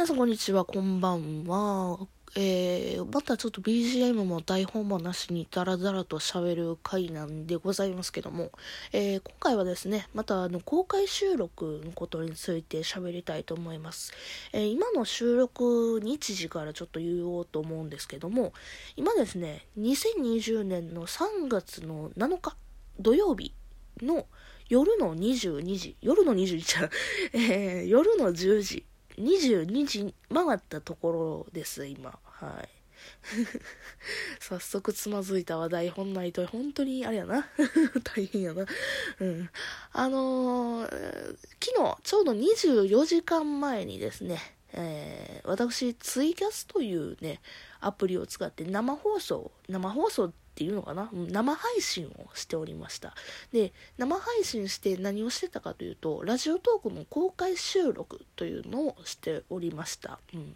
皆さんこんにちは、こんばんは。えー、またちょっと BGM も台本もなしにダラダラと喋る回なんでございますけども、えー、今回はですね、またあの公開収録のことについて喋りたいと思います。えー、今の収録日時からちょっと言おうと思うんですけども、今ですね、2020年の3月の7日土曜日の夜の22時、夜の22時、えー、夜の10時22時回ったところです、今。はい。早速つまずいた話題本ないと本当にあれやな 大変やなうんあのー、昨日ちょうど24時間前にですねえー、私ツイキャスというねアプリを使って生放送生放送っていうのかな？生配信をしておりました。で、生配信して何をしてたかというと、ラジオトークの公開収録というのをしておりました。うん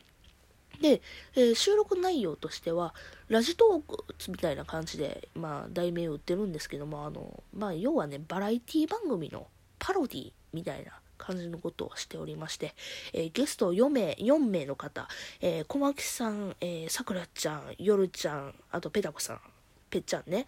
で、えー、収録内容としては、ラジトークみたいな感じで、まあ、題名を売ってるんですけども、あの、まあ、要はね、バラエティ番組のパロディみたいな感じのことをしておりまして、えー、ゲスト4名、4名の方、えー、小牧さん、えー、さくらちゃん、よるちゃん、あとペタコさん、ぺっちゃんね、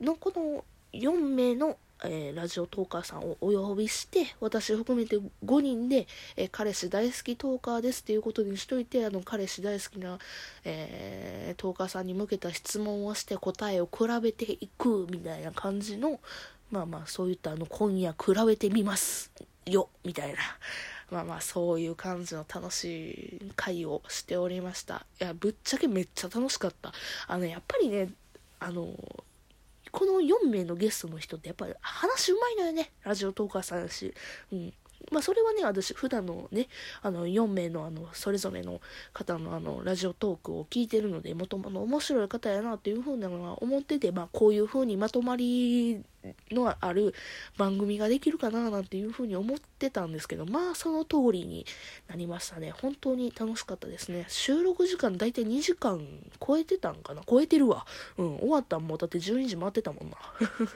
のこの4名の、えー、ラジオトーカーさんをお呼びして、私含めて5人で、えー、彼氏大好きトーカーですっていうことにしといて、あの、彼氏大好きな、えー、トーカーさんに向けた質問をして答えを比べていくみたいな感じの、まあまあ、そういったあの、今夜比べてみますよ、みたいな。まあまあそういう感じの楽しい会をしておりました。いや、ぶっちゃけめっちゃ楽しかった。あの、やっぱりね、あの、この4名のゲストの人ってやっぱり話うまいのよね。ラジオトーカーさんだし。うん。まあそれはね、私普段のね、あの4名のあの、それぞれの方のあの、ラジオトークを聞いてるので、もともと面白い方やなっていうふうなのは思ってて、まあこういうふうにまとまりのある番組ができるかななんていうふうに思ってたんですけど、まあその通りになりましたね。本当に楽しかったですね。収録時間だいたい2時間超えてたんかな？超えてるわ。うん、終わったんもうだって12時回ってたもんな。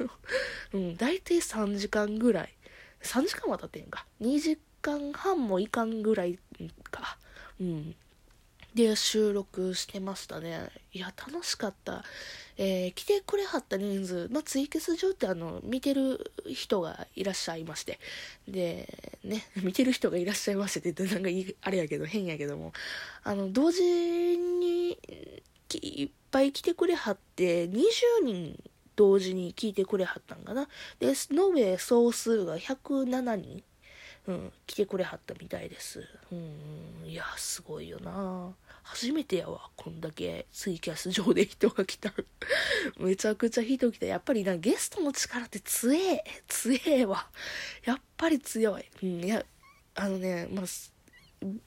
うん、だいたい3時間ぐらい。3時間は経ってんか。2時間半もいかんぐらいか。うん。で、収録してましたね。いや、楽しかった。えー、来てくれはった人数、まあ、ツイキャス上ってあの、見てる人がいらっしゃいまして。で、ね、見てる人がいらっしゃいましてって言ってなんか、あれやけど、変やけども。あの、同時に、いっぱい来てくれはって、20人同時に聞いてくれはったんかな。で、延べ総数が107人うん、来てくれはったみたいです。うん、いや、すごいよな初めてやわ、こんだけツイキャス上で人が来た。めちゃくちゃ人来た。やっぱりな、ゲストの力って強え、強えわ。やっぱり強い。うん、いや、あのね、まあ、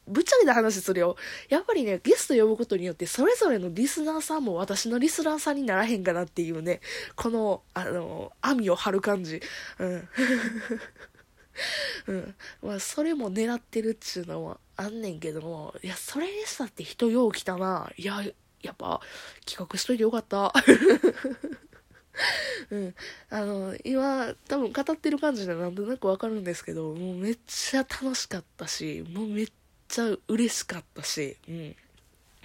ぶっちゃけた話するよ。やっぱりね、ゲスト呼ぶことによって、それぞれのリスナーさんも私のリスナーさんにならへんかなっていうね、この、あの、網を張る感じ。うん。うん。まあ、それも狙ってるっちゅうのはあんねんけども、いや、それにしたって人よう来たな。いや、やっぱ、企画しといてよかった。うん。あの、今、多分語ってる感じでなんとなくわかるんですけど、もうめっちゃ楽しかったし、もうめっちゃ嬉しかったし、うん。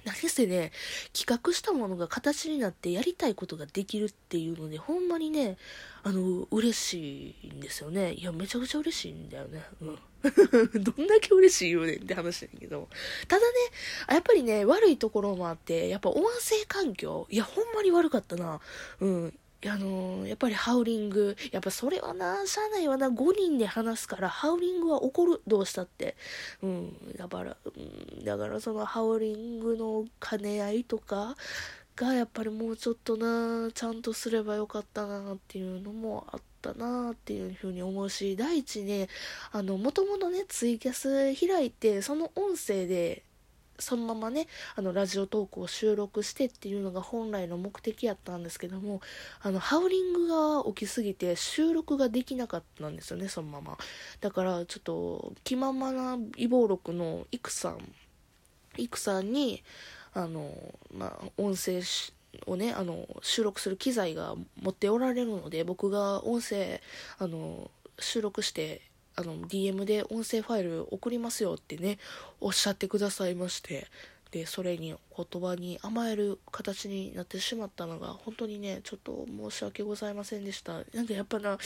何せね、企画したものが形になってやりたいことができるっていうので、ほんまにね、あの、嬉しいんですよね。いや、めちゃくちゃ嬉しいんだよね。うん。どんだけ嬉しいよねって話だけど。ただね、やっぱりね、悪いところもあって、やっぱ音声環境、いや、ほんまに悪かったな。うん。あのー、やっぱりハウリング、やっぱそれはな、社内はな、5人で話すから、ハウリングは起こる、どうしたって。うん、だから、うん、だからそのハウリングの兼ね合いとかが、やっぱりもうちょっとな、ちゃんとすればよかったな、っていうのもあったな、っていうふうに思うし、第一ね、あの、もともとね、ツイキャス開いて、その音声で、そのままね、あの、ラジオトークを収録してっていうのが本来の目的やったんですけども、あの、ハウリングが起きすぎて収録ができなかったんですよね、そのまま。だから、ちょっと、気ままな異暴録のイクさん、イクさんに、あの、まあ、音声をね、あの、収録する機材が持っておられるので、僕が音声、あの、収録してあの DM で音声ファイル送りますよってねおっしゃってくださいましてでそれに言葉に甘える形になってしまったのが本当にねちょっと申し訳ございませんでした。なんかやっぱな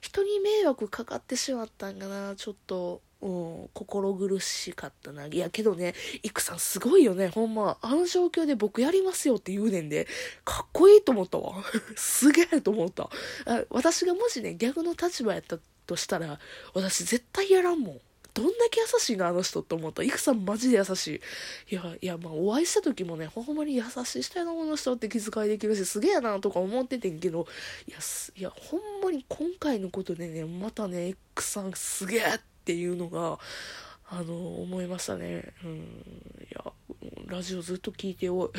人に迷惑かかってしまったんかなちょっとうん、心苦しかったな。いや、けどね、イクさんすごいよね。ほんま、あの状況で僕やりますよって言うねんで、かっこいいと思ったわ。すげえと思ったあ。私がもしね、逆の立場やったとしたら、私絶対やらんもん。どんだけ優しいのあの人って思った。イクさんマジで優しい。いや、いや、まあ、お会いした時もね、ほんまに優しい人やな、この人って気遣いできるし、すげえな、とか思っててんけど、いや、いや、ほんまに今回のことでね、またね、イクさんすげえってていうのが、あの、思いましたね。うん。いや、ラジオずっと聞いてよ。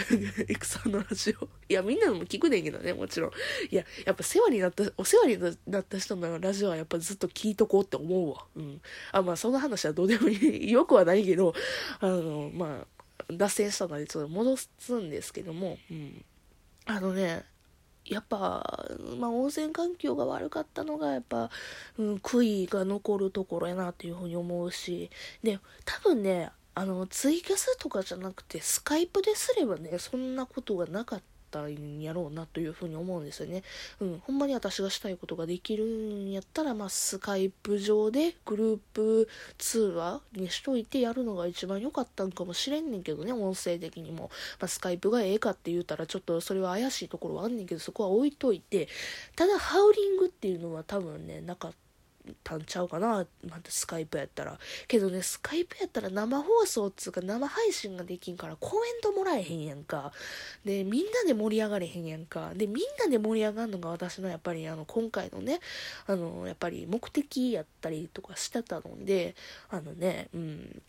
エクさんのラジオ。いや、みんなのも聞くねんけどね、もちろん。いや、やっぱ世話になった、お世話になった人のラジオはやっぱずっと聞いとこうって思うわ。うん。あ、まあ、その話はどうでもいい。よくはないけど、あの、まあ、脱線したのでちょっと戻すんですけども、うん。あのね、やっぱ、まあ、温泉環境が悪かったのが、やっぱ、うん、悔いが残るところやなっていうふうに思うし、で、多分ね、あの、ツイキャスとかじゃなくて、スカイプですればね、そんなことがなかった。ったんやろうなというふうに思うんですよね。うん、ほんまに私がしたいことができるんやったら、まあ、スカイプ上でグループ通話にしといてやるのが一番良かったんかもしれんねんけどね、音声的にも。まあ、スカイプがええかって言うたら、ちょっとそれは怪しいところはあんねんけど、そこは置いといて、ただ、ハウリングっていうのは多分ね、なかった。たんちゃうかなまたスカイプやったら。けどね、スカイプやったら生放送っつうか生配信ができんからコメントもらえへんやんか。で、みんなで盛り上がれへんやんか。で、みんなで盛り上がるのが私のやっぱりあの、今回のね、あの、やっぱり目的やったりとかしてたので、あのね、うん、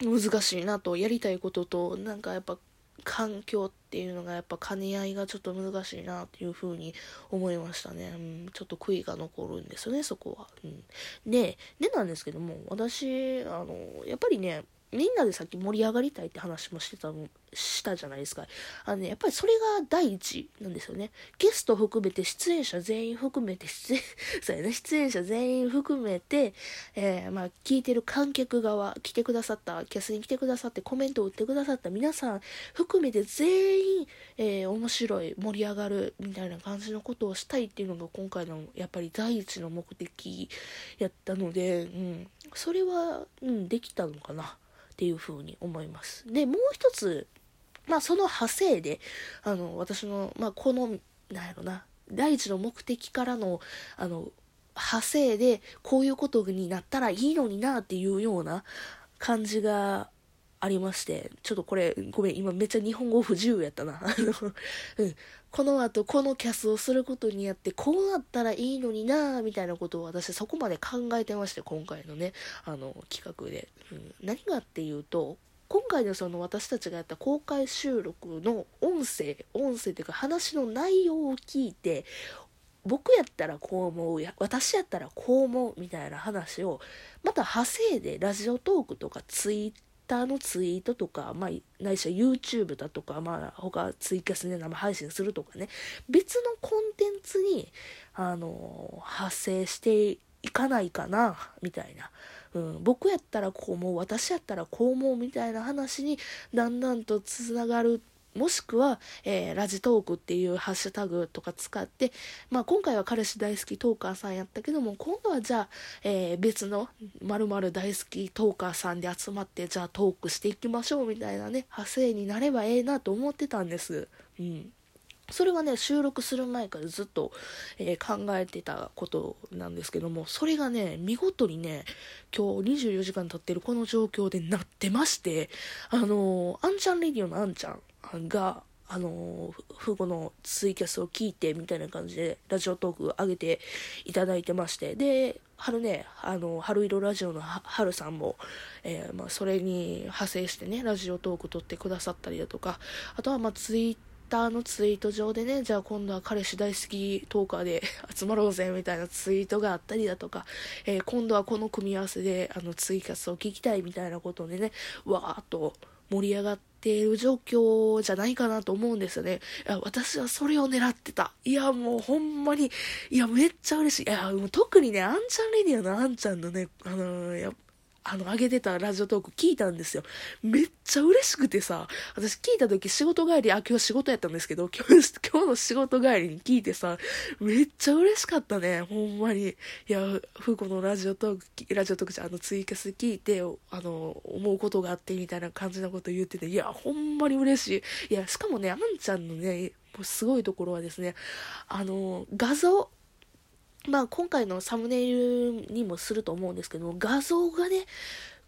難しいなと、やりたいことと、なんかやっぱ環境っていうのがやっぱ兼ね合いがちょっと難しいなっていうふうに思いましたね。うん、ちょっと悔いが残るんですよね、そこは。うん、で、でなんですけども、私、あの、やっぱりね、みんなでさっき盛り上がりたいって話もしてたの、したじゃないですか。あのね、やっぱりそれが第一なんですよね。ゲスト含めて、出演者全員含めて、出演、そうやね、出演者全員含めて、えー、まあ、聞いてる観客側、来てくださった、キャスに来てくださってコメントを打ってくださった皆さん含めて全員、えー、面白い、盛り上がる、みたいな感じのことをしたいっていうのが今回の、やっぱり第一の目的やったので、うん、それは、うん、できたのかな。っていうふうに思います。で、もう一つ、まあその派生で、あの、私の、まあこの、なんやろな、第一の目的からの、あの、派生でこういうことになったらいいのになっていうような感じがありまして、ちょっとこれ、ごめん、今めっちゃ日本語不自由やったな。うん、この後、このキャスをすることによって、こうなったらいいのになみたいなことを私そこまで考えてまして、今回のね、あの、企画で。うん、何がっていうと、今回のその私たちがやった公開収録の音声、音声っていうか話の内容を聞いて、僕やったらこう思うや、私やったらこう思うみたいな話を、また派生でラジオトークとかツイッターのツイートとか、まあ、ないしは YouTube だとか、まあ、他ツイキャスで生配信するとかね、別のコンテンツに、あの、発生していかないかな、みたいな。うん、僕やったらこう思う、私やったらこう思うみたいな話にだんだんとつながるもしくは、えー、ラジトークっていうハッシュタグとか使って、まあ今回は彼氏大好きトーカーさんやったけども、今度はじゃあ、えー、別の〇〇大好きトーカーさんで集まって、じゃあトークしていきましょうみたいなね、派生になればええなと思ってたんです。うん。それはね、収録する前からずっと、えー、考えてたことなんですけども、それがね、見事にね、今日24時間経ってるこの状況でなってまして、あのー、あんちゃんレディオのあんちゃんが、あのー、フゴのツイキャスを聞いてみたいな感じで、ラジオトーク上げていただいてまして、で、春ね、あの、春色ラジオの春さんも、えー、まあ、それに派生してね、ラジオトーク撮ってくださったりだとか、あとは、まあ、ツイッターのツイート上でね、じゃあ今度は彼氏大好きトーカーで 集まろうぜみたいなツイートがあったりだとか、えー、今度はこの組み合わせであのツイキャスを聞きたいみたいなことでね、わーっと盛り上がっている状況じゃないかなと思うんですよね。いや、私はそれを狙ってた。いや、もうほんまに、いや、めっちゃ嬉しい。いや、もう特にね、あんちゃんレディオのあんちゃんのね、あのー、やあの、上げてたラジオトーク聞いたんですよ。めっちゃ嬉しくてさ、私聞いた時仕事帰り、あ、今日仕事やったんですけど、今日、今日の仕事帰りに聞いてさ、めっちゃ嬉しかったね、ほんまに。いや、ふうこのラジオトーク、ラジオトークじゃ、あの、ツイキャス聞いて、あの、思うことがあってみたいな感じなこと言ってて、いや、ほんまに嬉しい。いや、しかもね、あんちゃんのね、すごいところはですね、あの、画像、まあ今回のサムネイルにもすると思うんですけど画像がね、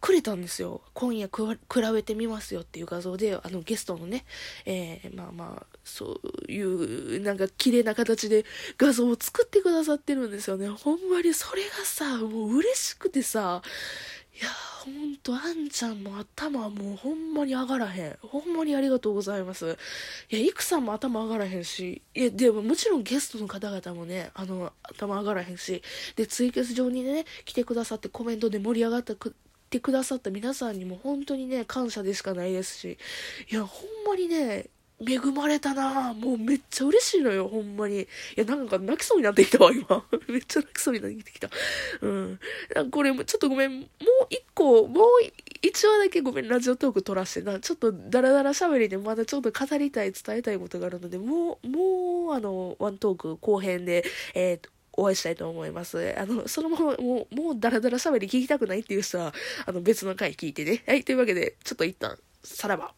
くれたんですよ。今夜比べてみますよっていう画像で、あのゲストのね、えー、まあまあ、そういうなんか綺麗な形で画像を作ってくださってるんですよね。ほんまにそれがさ、もう嬉しくてさ、やほんと、あんちゃんも頭もうほんまに上がらへん。ほんまにありがとうございます。いや、いくさんも頭上がらへんし、いや、でももちろんゲストの方々もね、あの、頭上がらへんし、で、ツイキャス上にね、来てくださってコメントで盛り上がったく、てくださった皆さんにも本当にね、感謝でしかないですし、いや、ほんまにね、恵まれたなもうめっちゃ嬉しいのよ、ほんまに。いや、なんか泣きそうになってきたわ、今。めっちゃ泣きそうになってきた。うん。これ、ちょっとごめん。もう一個、もう一話だけごめん、ラジオトーク撮らせてな。ちょっとダラダラ喋りでまだちょっと語りたい、伝えたいことがあるので、もう、もう、あの、ワントーク後編で、えっ、ー、と、お会いしたいと思います。あの、そのまま、もう、もうダラダラ喋り聞きたくないっていう人は、あの、別の回聞いてね。はい、というわけで、ちょっと一旦、さらば。